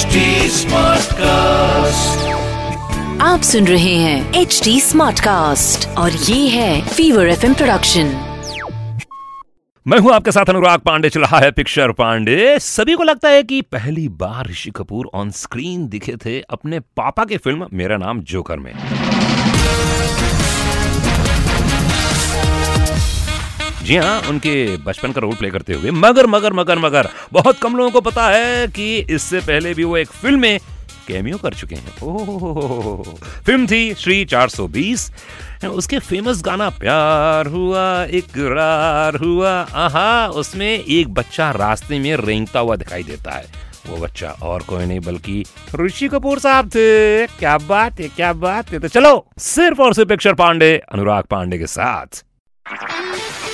HD Smartcast. आप सुन रहे हैं एच डी स्मार्ट कास्ट और ये है फीवर एफ़ प्रोडक्शन मैं हूँ आपके साथ अनुराग पांडे चल रहा है पिक्चर पांडे। सभी को लगता है कि पहली बार ऋषि कपूर ऑन स्क्रीन दिखे थे अपने पापा के फ़िल्म मेरा नाम जोकर में। जी हाँ उनके बचपन का रोल प्ले करते हुए। मगर मगर मगर मगर, बहुत कम लोगों को पता है कि इससे पहले भी वो एक फ़िल्म में कैमियो कर चुके हैं। ओह, फ़िल्म थी श्री 420 उसके फ़ेमस गाना, प्यार हुआ, इकरार हुआ, आहा, उसमें एक बच्चा रास्ते में रेंगता हुआ दिखाई देता है। वो बच्चा और कोई नहीं, बल्कि ऋषि कपूर साहब थे। क्या बात है, क्या बात है। तो चलो, सिर्फ़ और सिर्फ़ पिक्चर पांडे, अनुराग पांडे के साथ।